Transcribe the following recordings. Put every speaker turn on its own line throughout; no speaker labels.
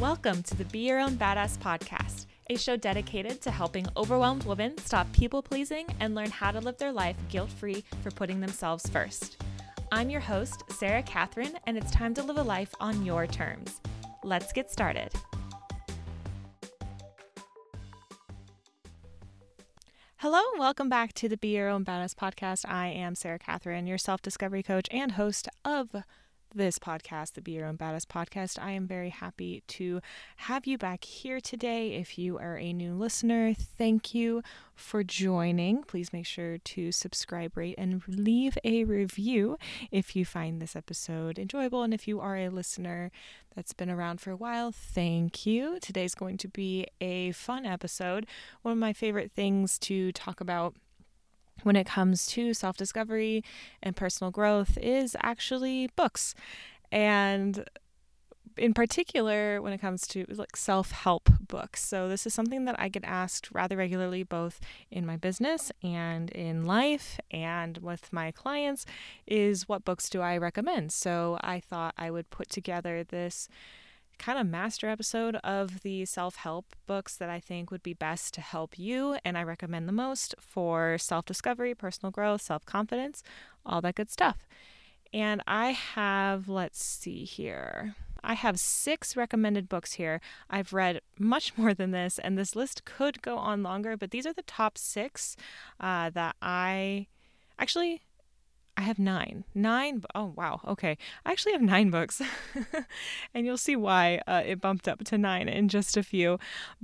Welcome to the Be Your Own Badass podcast, a show dedicated to helping overwhelmed women stop people pleasing and learn how to live their life guilt free for putting themselves first. I'm your host, Sara Katherine, and it's time to live a life on your terms. Let's get started. Hello and welcome back to the Be Your Own Badass podcast. I am Sara Katherine, your self discovery coach and host of this podcast, the Be Your Own Badass podcast. I am very happy to have you back here today. If you are a new listener, thank you for joining. Please make sure to subscribe, rate, and leave a review if you find this episode enjoyable. And if you are a listener that's been around for a while, thank you. Today's going to be a fun episode. One of my favorite things to talk about when it comes to self discovery and personal growth is actually books. And in particular, when it comes to like self help books. So, this is something that I get asked rather regularly, both in my business and in life and with my clients, is what books do I recommend? So, I thought I would put together this kind of master episode of the self help books that I think would be best to help you and I recommend the most for self discovery, personal growth, self confidence, all that good stuff. And I have, let's see here. I have six recommended books here. I've read much more than this, and this list could go on longer, but these are the top six uh, that I actually I have nine. Nine. Oh, wow. Okay. I actually have nine books. and you'll see why uh, it bumped up to nine in just a few.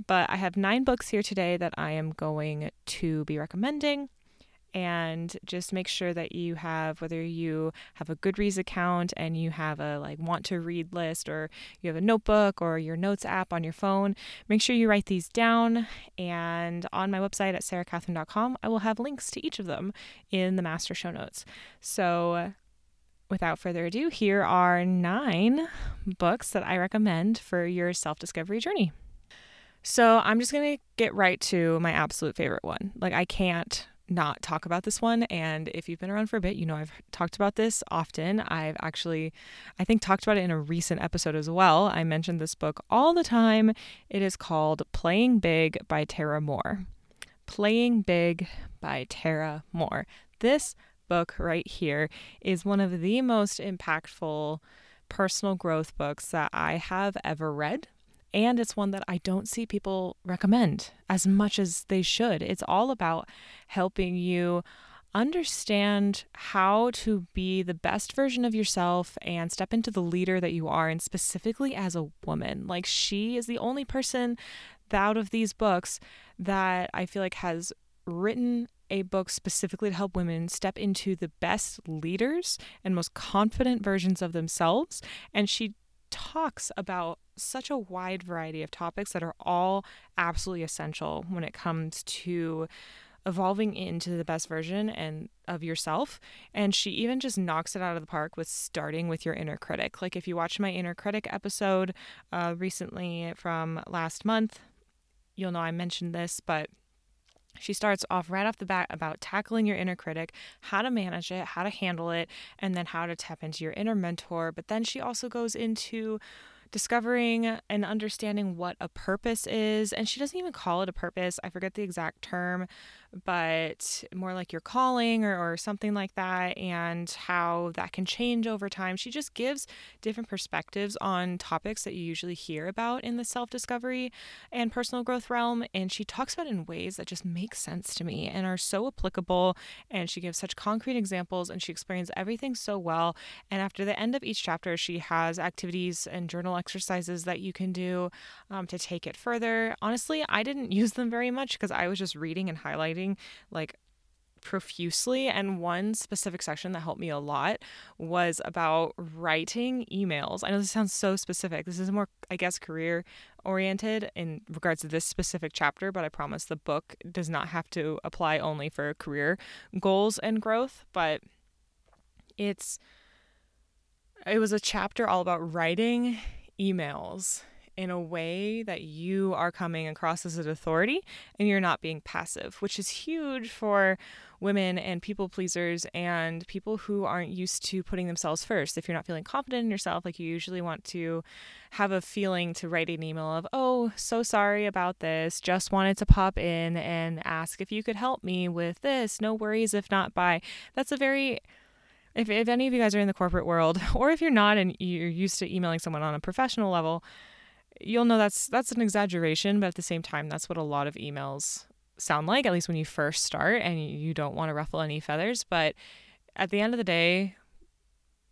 But I have nine books here today that I am going to be recommending and just make sure that you have whether you have a Goodreads account and you have a like want to read list or you have a notebook or your notes app on your phone, make sure you write these down and on my website at sarakatherine.com, I will have links to each of them in the master show notes. So without further ado, here are 9 books that I recommend for your self-discovery journey. So, I'm just going to get right to my absolute favorite one. Like I can't not talk about this one. And if you've been around for a bit, you know I've talked about this often. I've actually, I think, talked about it in a recent episode as well. I mentioned this book all the time. It is called Playing Big by Tara Mohr. Playing Big by Tara Mohr. This book right here is one of the most impactful personal growth books that I have ever read. And it's one that I don't see people recommend as much as they should. It's all about helping you understand how to be the best version of yourself and step into the leader that you are, and specifically as a woman. Like, she is the only person out of these books that I feel like has written a book specifically to help women step into the best leaders and most confident versions of themselves. And she talks about such a wide variety of topics that are all absolutely essential when it comes to evolving into the best version and of yourself and she even just knocks it out of the park with starting with your inner critic like if you watch my inner critic episode uh, recently from last month you'll know i mentioned this but she starts off right off the bat about tackling your inner critic, how to manage it, how to handle it, and then how to tap into your inner mentor. But then she also goes into discovering and understanding what a purpose is. And she doesn't even call it a purpose, I forget the exact term, but more like your calling or, or something like that, and how that can change over time. She just gives different perspectives on topics that you usually hear about in the self discovery and personal growth realm. And she talks about in ways that just make sense to me and are so applicable. And she gives such concrete examples and she explains everything so well. And after the end of each chapter, she has activities and journal exercises that you can do um, to take it further. Honestly, I didn't use them very much because I was just reading and highlighting like profusely and one specific section that helped me a lot was about writing emails. I know this sounds so specific. This is more I guess career oriented in regards to this specific chapter, but I promise the book does not have to apply only for career goals and growth, but it's it was a chapter all about writing emails in a way that you are coming across as an authority and you're not being passive, which is huge for women and people pleasers and people who aren't used to putting themselves first. If you're not feeling confident in yourself, like you usually want to have a feeling to write an email of, oh, so sorry about this. Just wanted to pop in and ask if you could help me with this. No worries if not by. That's a very if, if any of you guys are in the corporate world or if you're not and you're used to emailing someone on a professional level you'll know that's that's an exaggeration but at the same time that's what a lot of emails sound like, at least when you first start and you don't want to ruffle any feathers. But at the end of the day,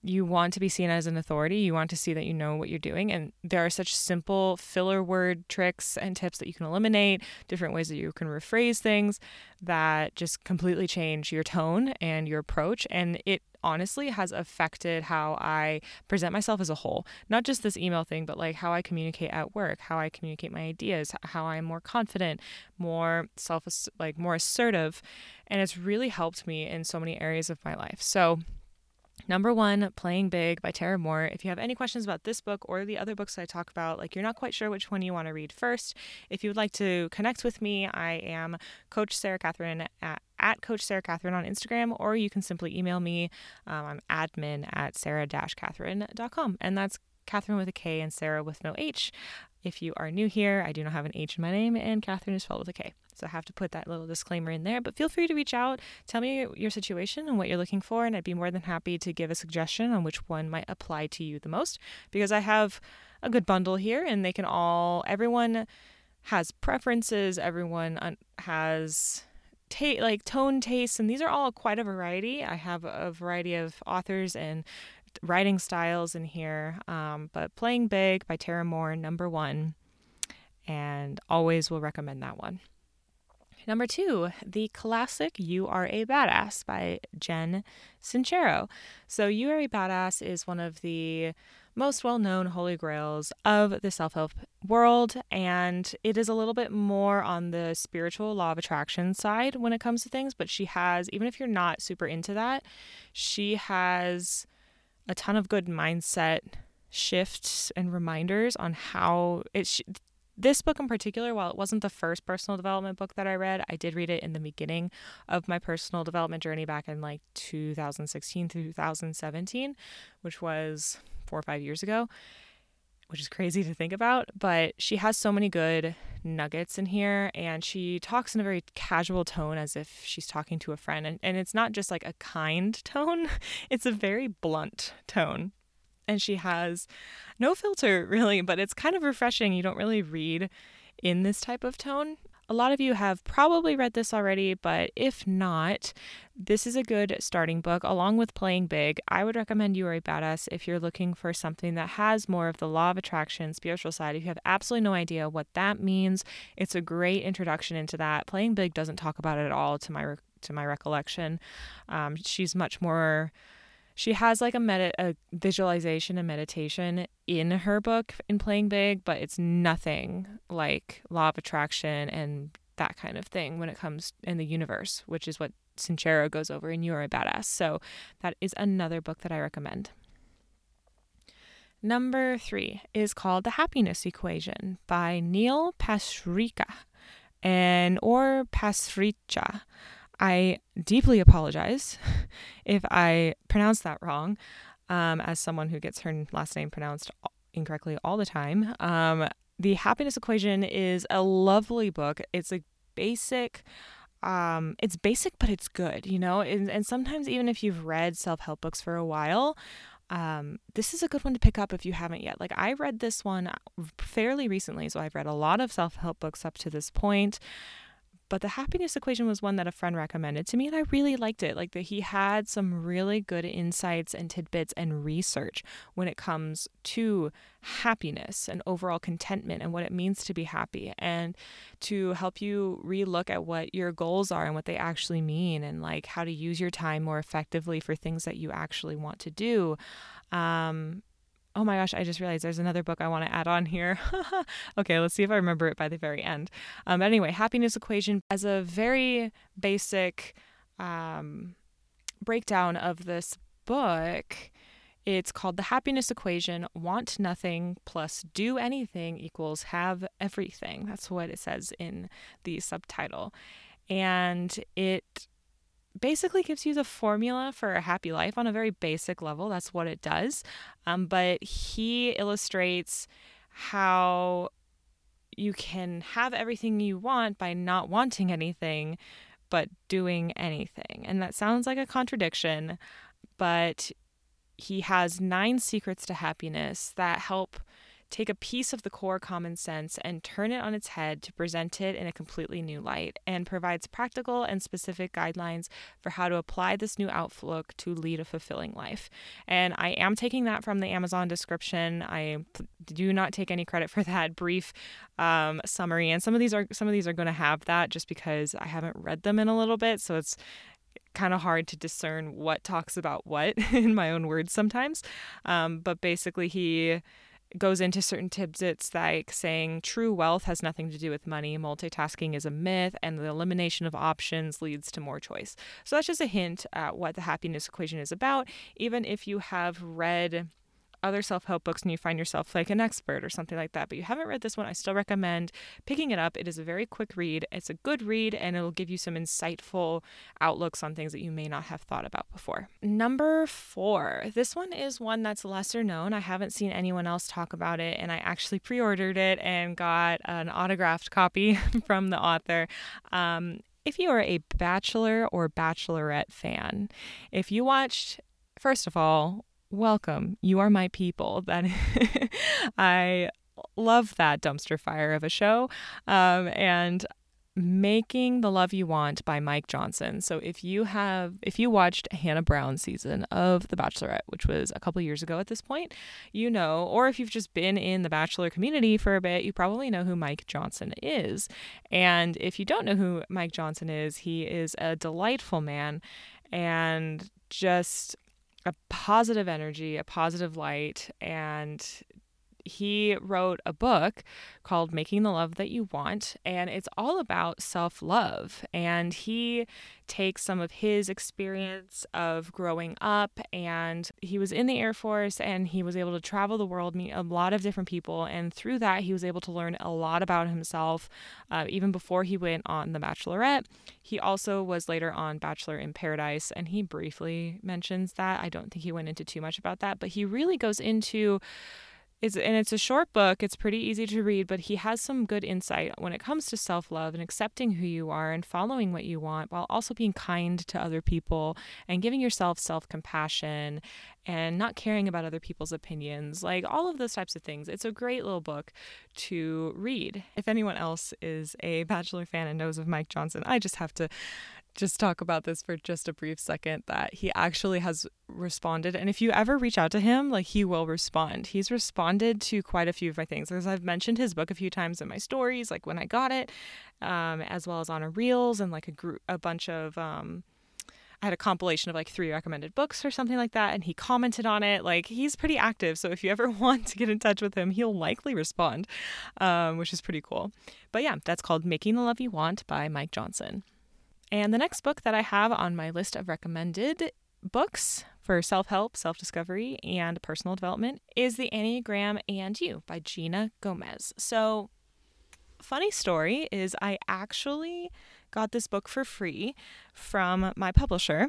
you want to be seen as an authority. You want to see that you know what you're doing. And there are such simple filler word tricks and tips that you can eliminate, different ways that you can rephrase things that just completely change your tone and your approach. And it honestly has affected how I present myself as a whole. Not just this email thing, but like how I communicate at work, how I communicate my ideas, how I'm more confident, more self like more assertive. And it's really helped me in so many areas of my life. So Number one, Playing Big by Tara Mohr. If you have any questions about this book or the other books I talk about, like you're not quite sure which one you want to read first, if you would like to connect with me, I am Coach Sara Katherine at, at Coach Sara Katherine on Instagram, or you can simply email me. Um, I'm admin at sara-katherine.com, and that's Catherine with a K and Sarah with no H. If you are new here, I do not have an H in my name, and Katherine is spelled with a K. So I have to put that little disclaimer in there. But feel free to reach out, tell me your situation and what you're looking for, and I'd be more than happy to give a suggestion on which one might apply to you the most because I have a good bundle here, and they can all, everyone has preferences, everyone has ta- like tone tastes and these are all quite a variety i have a variety of authors and writing styles in here. Um, but Playing Big by Tara Mohr, number one, and always will recommend that one. Number two, the classic You Are a Badass by Jen Sincero. So, You Are a Badass is one of the most well known holy grails of the self help world, and it is a little bit more on the spiritual law of attraction side when it comes to things. But she has, even if you're not super into that, she has a ton of good mindset shifts and reminders on how it sh- this book in particular while it wasn't the first personal development book that i read i did read it in the beginning of my personal development journey back in like 2016 2017 which was four or five years ago which is crazy to think about. But she has so many good nuggets in here, and she talks in a very casual tone as if she's talking to a friend. And, and it's not just like a kind tone, it's a very blunt tone. And she has no filter, really, but it's kind of refreshing. You don't really read in this type of tone. A lot of you have probably read this already, but if not, this is a good starting book along with Playing Big. I would recommend You Are a Badass if you're looking for something that has more of the law of attraction, spiritual side. If you have absolutely no idea what that means, it's a great introduction into that. Playing Big doesn't talk about it at all to my to my recollection. Um, she's much more she has like a meta a visualization and meditation in her book in playing big but it's nothing like law of attraction and that kind of thing when it comes in the universe which is what Sincero goes over in You Are a Badass. So that is another book that I recommend. Number three is called The Happiness Equation by Neil Pasricha and or Pasricha. I deeply apologize if I pronounce that wrong, um, as someone who gets her last name pronounced incorrectly all the time. Um, the Happiness Equation is a lovely book. It's a basic. Um, it's basic, but it's good, you know. And, and sometimes, even if you've read self help books for a while, um, this is a good one to pick up if you haven't yet. Like I read this one fairly recently, so I've read a lot of self help books up to this point but the happiness equation was one that a friend recommended to me and I really liked it. Like that he had some really good insights and tidbits and research when it comes to happiness and overall contentment and what it means to be happy and to help you relook at what your goals are and what they actually mean and like how to use your time more effectively for things that you actually want to do. Um, oh my gosh, I just realized there's another book I want to add on here. okay, let's see if I remember it by the very end. Um, but anyway, Happiness Equation as a very basic um, breakdown of this book It's called the happiness equation want nothing plus do anything equals have everything. That's what it says in the subtitle. And it basically gives you the formula for a happy life on a very basic level. That's what it does. Um, but he illustrates how you can have everything you want by not wanting anything but doing anything. And that sounds like a contradiction, but he has nine secrets to happiness that help take a piece of the core common sense and turn it on its head to present it in a completely new light and provides practical and specific guidelines for how to apply this new outlook to lead a fulfilling life. And I am taking that from the Amazon description. I do not take any credit for that brief um, summary and some of these are some of these are going to have that just because I haven't read them in a little bit so it's kind of hard to discern what talks about what in my own words sometimes. Um, but basically, he goes into certain tidbits like saying true wealth has nothing to do with money, multitasking is a myth, and the elimination of options leads to more choice. So that's just a hint at what the happiness equation is about. Even if you have read other self help books and you find yourself like an expert or something like that, but you haven't read this one, I still recommend picking it up. It is a very quick read, it's a good read, and it'll give you some insightful outlooks on things that you may not have thought about before. Number four, this one is one that's lesser known. I haven't seen anyone else talk about it, and I actually pre ordered it and got an autographed copy from the author. Um, if you are a Bachelor or Bachelorette fan, if you watched, first of all, welcome. You are my people. That I love that dumpster fire of a show. Um, and Making the Love You Want by Mike Johnson. So if you have if you watched Hannah Brown's season of The Bachelorette, which was a couple years ago at this point, you know, or if you've just been in the bachelor community for a bit, you probably know who Mike Johnson is. And if you don't know who Mike Johnson is, he is a delightful man and just a positive energy, a positive light, and he wrote a book called Making the Love That You Want, and it's all about self love. And he takes some of his experience of growing up, and he was in the Air Force and he was able to travel the world, meet a lot of different people. And through that, he was able to learn a lot about himself, uh, even before he went on The Bachelorette. He also was later on Bachelor in Paradise, and he briefly mentions that. I don't think he went into too much about that, but he really goes into it's, and it's a short book. It's pretty easy to read, but he has some good insight when it comes to self love and accepting who you are and following what you want while also being kind to other people and giving yourself self compassion and not caring about other people's opinions. Like all of those types of things. It's a great little book to read. If anyone else is a Bachelor fan and knows of Mike Johnson, I just have to just talk about this for just a brief second that he actually has responded and if you ever reach out to him like he will respond he's responded to quite a few of my things because i've mentioned his book a few times in my stories like when i got it um, as well as on a reels and like a group a bunch of um, I had a compilation of like three recommended books or something like that, and he commented on it. Like he's pretty active, so if you ever want to get in touch with him, he'll likely respond, um, which is pretty cool. But yeah, that's called "Making the Love You Want" by Mike Johnson. And the next book that I have on my list of recommended books for self help, self discovery, and personal development is The Enneagram and You by Gina Gomez. So, funny story is I actually got this book for free from my publisher,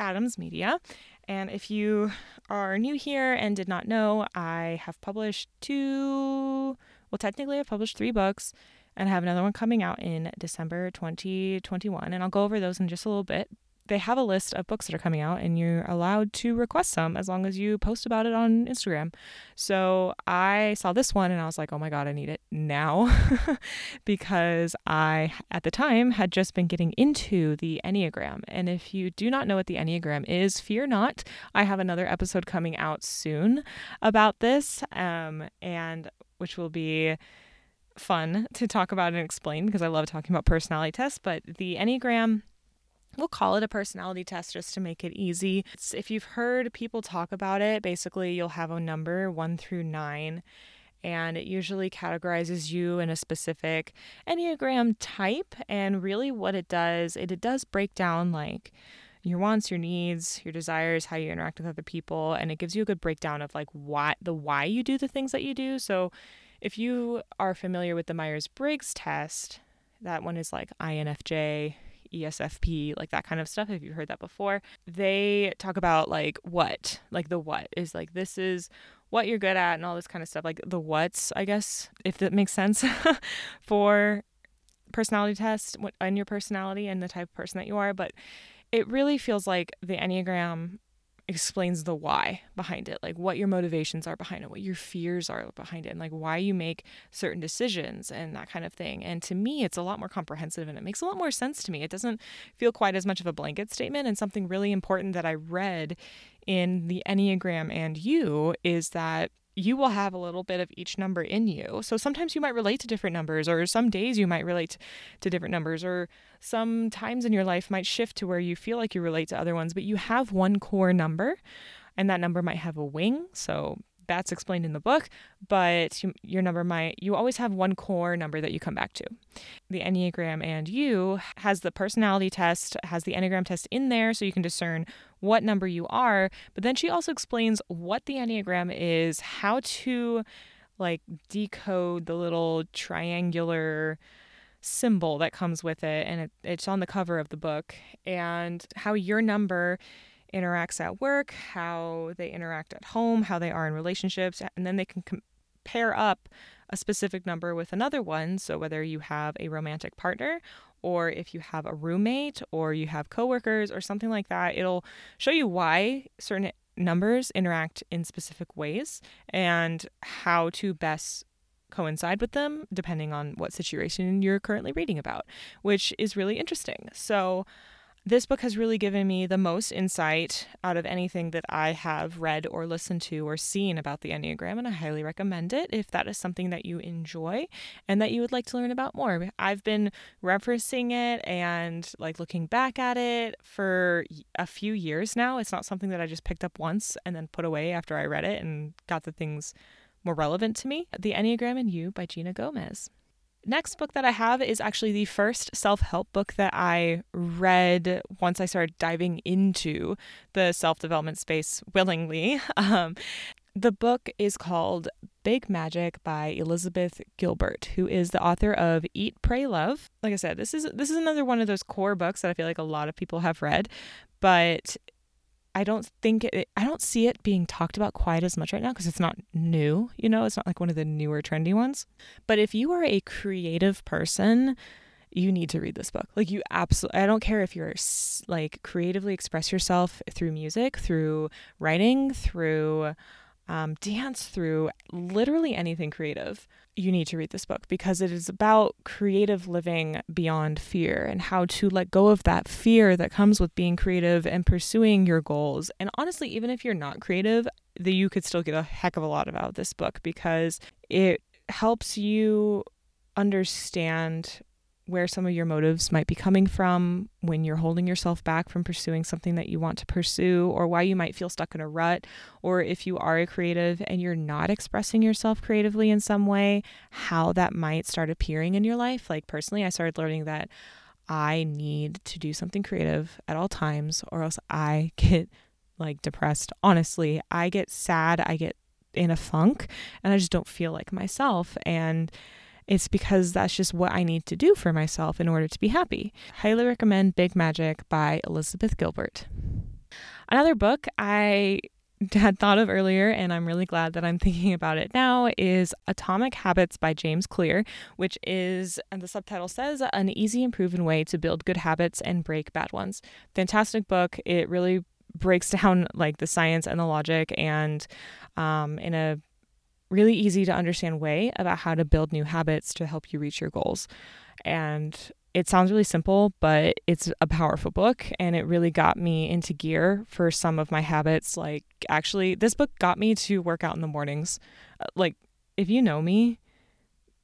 Adams Media. And if you are new here and did not know, I have published two, well, technically, I've published three books and I have another one coming out in December 2021. And I'll go over those in just a little bit. They have a list of books that are coming out, and you're allowed to request some as long as you post about it on Instagram. So I saw this one and I was like, oh my God, I need it now. because I, at the time, had just been getting into the Enneagram. And if you do not know what the Enneagram is, fear not. I have another episode coming out soon about this, um, and which will be fun to talk about and explain because I love talking about personality tests. But the Enneagram, we'll call it a personality test just to make it easy. It's, if you've heard people talk about it, basically you'll have a number one through nine. And it usually categorizes you in a specific Enneagram type. And really, what it does, it, it does break down like your wants, your needs, your desires, how you interact with other people, and it gives you a good breakdown of like why the why you do the things that you do. So if you are familiar with the Myers-Briggs test, that one is like INFJ, ESFP, like that kind of stuff. If you've heard that before, they talk about like what, like the what is like this is what you're good at and all this kind of stuff. Like the what's, I guess, if that makes sense for personality test and your personality and the type of person that you are. But it really feels like the Enneagram explains the why behind it, like what your motivations are behind it, what your fears are behind it, and like why you make certain decisions and that kind of thing. And to me, it's a lot more comprehensive and it makes a lot more sense to me. It doesn't feel quite as much of a blanket statement. And something really important that I read in the Enneagram and you is that you will have a little bit of each number in you. So sometimes you might relate to different numbers, or some days you might relate to different numbers, or some times in your life might shift to where you feel like you relate to other ones, but you have one core number, and that number might have a wing. So that's explained in the book, but you, your number might, you always have one core number that you come back to. The Enneagram and you has the personality test, has the Enneagram test in there so you can discern what number you are. But then she also explains what the Enneagram is, how to like decode the little triangular symbol that comes with it and it, it's on the cover of the book and how your number interacts at work, how they interact at home, how they are in relationships, and then they can compare up a specific number with another one. So whether you have a romantic partner or if you have a roommate or you have coworkers or something like that, it'll show you why certain numbers interact in specific ways and how to best coincide with them depending on what situation you're currently reading about, which is really interesting. So this book has really given me the most insight out of anything that I have read or listened to or seen about the Enneagram, and I highly recommend it if that is something that you enjoy and that you would like to learn about more. I've been referencing it and like looking back at it for a few years now. It's not something that I just picked up once and then put away after I read it and got the things more relevant to me. The Enneagram and You by Gina Gomez next book that I have is actually the first self help book that I read once I started diving into the self development space willingly. Um, the book is called Big Magic by Elizabeth Gilbert, who is the author of Eat, Pray, Love. Like I said, this is this is another one of those core books that I feel like a lot of people have read, but I don't think it, I don't see it being talked about quite as much right now because it's not new, you know, it's not like one of the newer trendy ones. But if you are a creative person, you need to read this book. Like you absolutely I don't care if you're like creatively express yourself through music, through writing, through um, dance through literally anything creative, you need to read this book because it is about creative living beyond fear and how to let go of that fear that comes with being creative and pursuing your goals. And honestly, even if you're not creative, that you could still get a heck of a lot out of this book because it helps you understand where some of your motives might be coming from when you're holding yourself back from pursuing something that you want to pursue, or why you might feel stuck in a rut, or if you are a creative and you're not expressing yourself creatively in some way, how that might start appearing in your life. Like, personally, I started learning that I need to do something creative at all times, or else I get like depressed. Honestly, I get sad, I get in a funk, and I just don't feel like myself. And it's because that's just what I need to do for myself in order to be happy. Highly recommend Big Magic by Elizabeth Gilbert. Another book I had thought of earlier, and I'm really glad that I'm thinking about it now, is Atomic Habits by James Clear, which is, and the subtitle says, an easy and proven way to build good habits and break bad ones. Fantastic book. It really breaks down like the science and the logic and um, in a really easy to understand way about how to build new habits to help you reach your goals. And it sounds really simple, but it's a powerful book and it really got me into gear for some of my habits. Like, actually, this book got me to work out in the mornings. Uh, like, if you know me,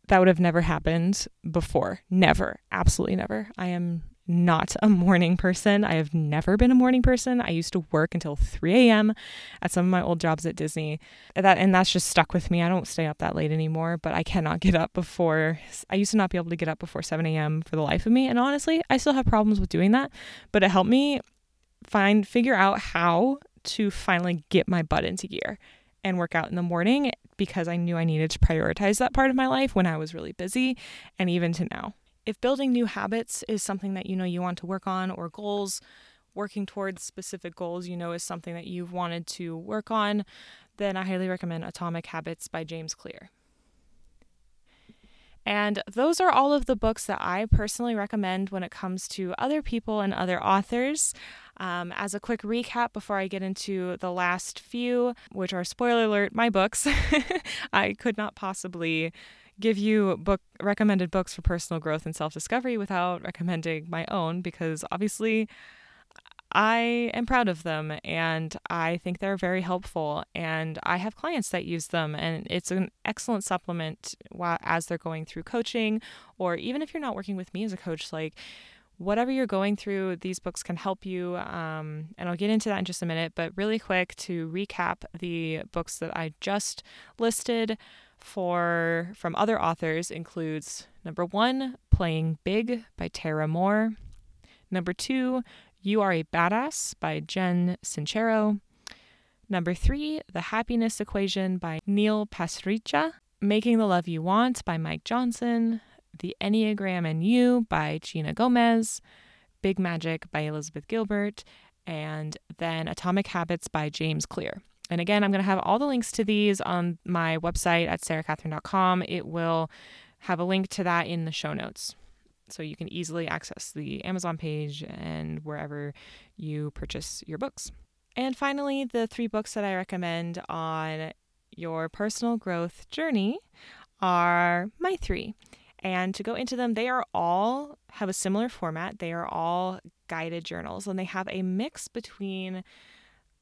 that would have never happened before. Never. Absolutely never. I am not a morning person. I have never been a morning person. I used to work until 3 a.m. at some of my old jobs at Disney. That and that's just stuck with me. I don't stay up that late anymore, but I cannot get up before I used to not be able to get up before 7 a.m. for the life of me. And honestly, I still have problems with doing that, but it helped me find figure out how to finally get my butt into gear and work out in the morning because I knew I needed to prioritize that part of my life when I was really busy and even to now. If building new habits is something that you know you want to work on or goals, working towards specific goals you know is something that you've wanted to work on, then I highly recommend Atomic Habits by James Clear. And those are all of the books that I personally recommend when it comes to other people and other authors. Um, as a quick recap before I get into the last few, which are spoiler alert, my books, I could not possibly give you book recommended books for personal growth and self-discovery without recommending my own because obviously I am proud of them and I think they're very helpful. And I have clients that use them, and it's an excellent supplement while, as they're going through coaching, or even if you're not working with me as a coach, like whatever you're going through, these books can help you. Um, and I'll get into that in just a minute. But really quick to recap the books that I just listed for from other authors includes number one, Playing Big by Tara Mohr, Number two, you Are a Badass by Jen Sincero. Number three, The Happiness Equation by Neil Pasricha. Making the Love You Want by Mike Johnson. The Enneagram and You by Gina Gomez. Big Magic by Elizabeth Gilbert. And then Atomic Habits by James Clear. And again, I'm going to have all the links to these on my website at sarakatherine.com. It will have a link to that in the show notes so you can easily access the Amazon page and wherever you purchase your books. And finally, the three books that I recommend on your personal growth journey are my three. And to go into them, they are all have a similar format. They are all guided journals and they have a mix between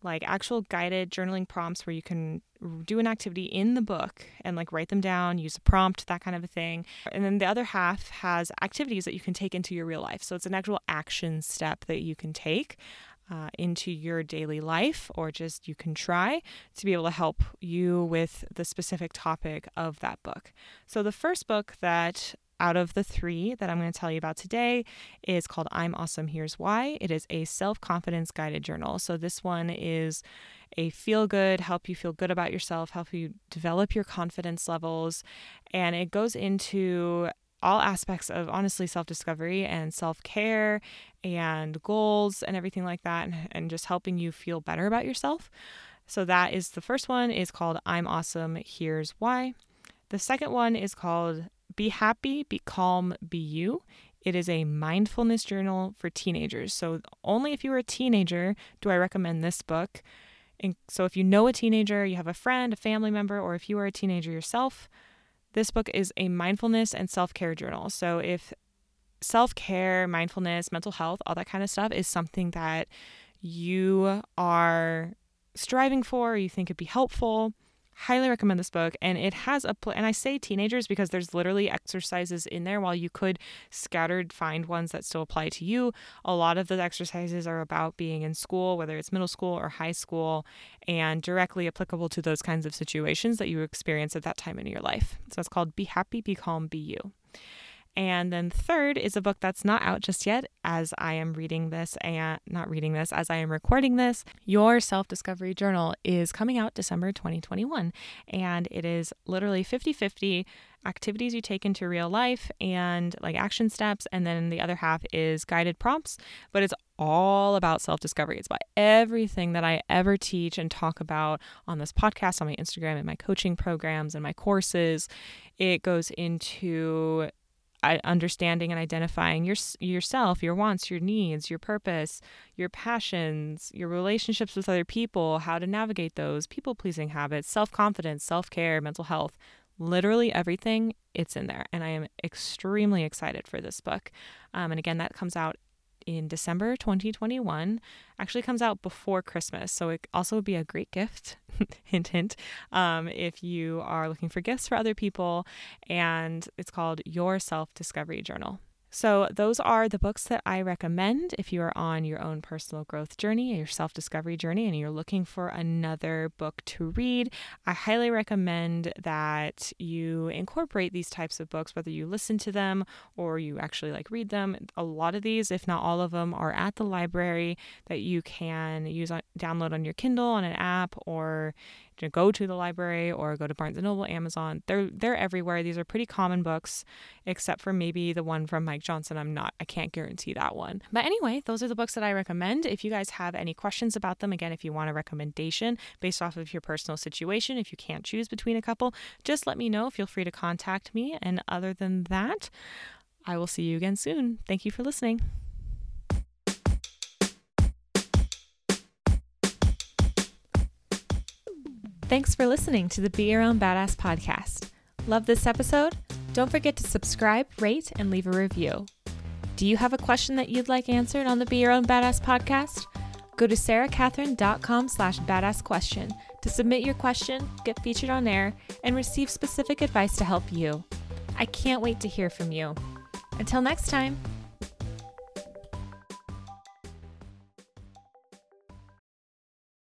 like actual guided journaling prompts where you can do an activity in the book and like write them down, use a prompt, that kind of a thing. And then the other half has activities that you can take into your real life. So it's an actual action step that you can take. Uh, into your daily life, or just you can try to be able to help you with the specific topic of that book. So, the first book that out of the three that I'm going to tell you about today is called I'm Awesome, Here's Why. It is a self confidence guided journal. So, this one is a feel good, help you feel good about yourself, help you develop your confidence levels. And it goes into all aspects of honestly self discovery and self care and goals and everything like that, and, and just helping you feel better about yourself. So, that is the first one is called I'm Awesome, Here's Why. The second one is called be happy, be calm, be you. It is a mindfulness journal for teenagers. So, only if you are a teenager do I recommend this book. And so, if you know a teenager, you have a friend, a family member, or if you are a teenager yourself, this book is a mindfulness and self care journal. So, if self care, mindfulness, mental health, all that kind of stuff is something that you are striving for, or you think could be helpful, highly recommend this book and it has a pl- and i say teenagers because there's literally exercises in there while you could scattered find ones that still apply to you. A lot of the exercises are about being in school whether it's middle school or high school and directly applicable to those kinds of situations that you experience at that time in your life. So it's called be happy be calm be you and then third is a book that's not out just yet as I am reading this and not reading this as I am recording this. Your Self Discovery Journal is coming out December 2021 and it is literally 50/50 activities you take into real life and like action steps and then the other half is guided prompts, but it's all about self-discovery. It's about everything that I ever teach and talk about on this podcast, on my Instagram and my coaching programs and my courses. It goes into understanding and identifying your yourself, your wants, your needs, your purpose, your passions, your relationships with other people, how to navigate those, people-pleasing habits, self-confidence, self-care, mental health, literally everything it's in there and i am extremely excited for this book. Um, and again that comes out in December 2021. Actually comes out before Christmas, so it also would be a great gift. hint, hint. Um, if you are looking for gifts for other people, and it's called Your Self Discovery Journal. So, those are the books that I recommend if you are on your own personal growth journey, your self discovery journey, and you're looking for another book to read. I highly recommend that you incorporate these types of books, whether you listen to them or you actually like read them. A lot of these, if not all of them, are at the library that you can use on, download on your Kindle on an app or to go to the library or go to Barnes and Noble, Amazon. They're they're everywhere. These are pretty common books, except for maybe the one from Mike Johnson. I'm not I can't guarantee that one. But anyway, those are the books that I recommend. If you guys have any questions about them, again, if you want a recommendation based off of your personal situation, if you can't choose between a couple, just let me know. Feel free to contact me. And other than that, I will see you again soon. Thank you for listening. Thanks for listening to the Be Your Own Badass podcast. Love this episode? Don't forget to subscribe, rate, and leave a review. Do you have a question that you'd like answered on the Be Your Own Badass podcast? Go to sarakatherine.com slash badass question to submit your question, get featured on air, and receive specific advice to help you. I can't wait to hear from you. Until next time.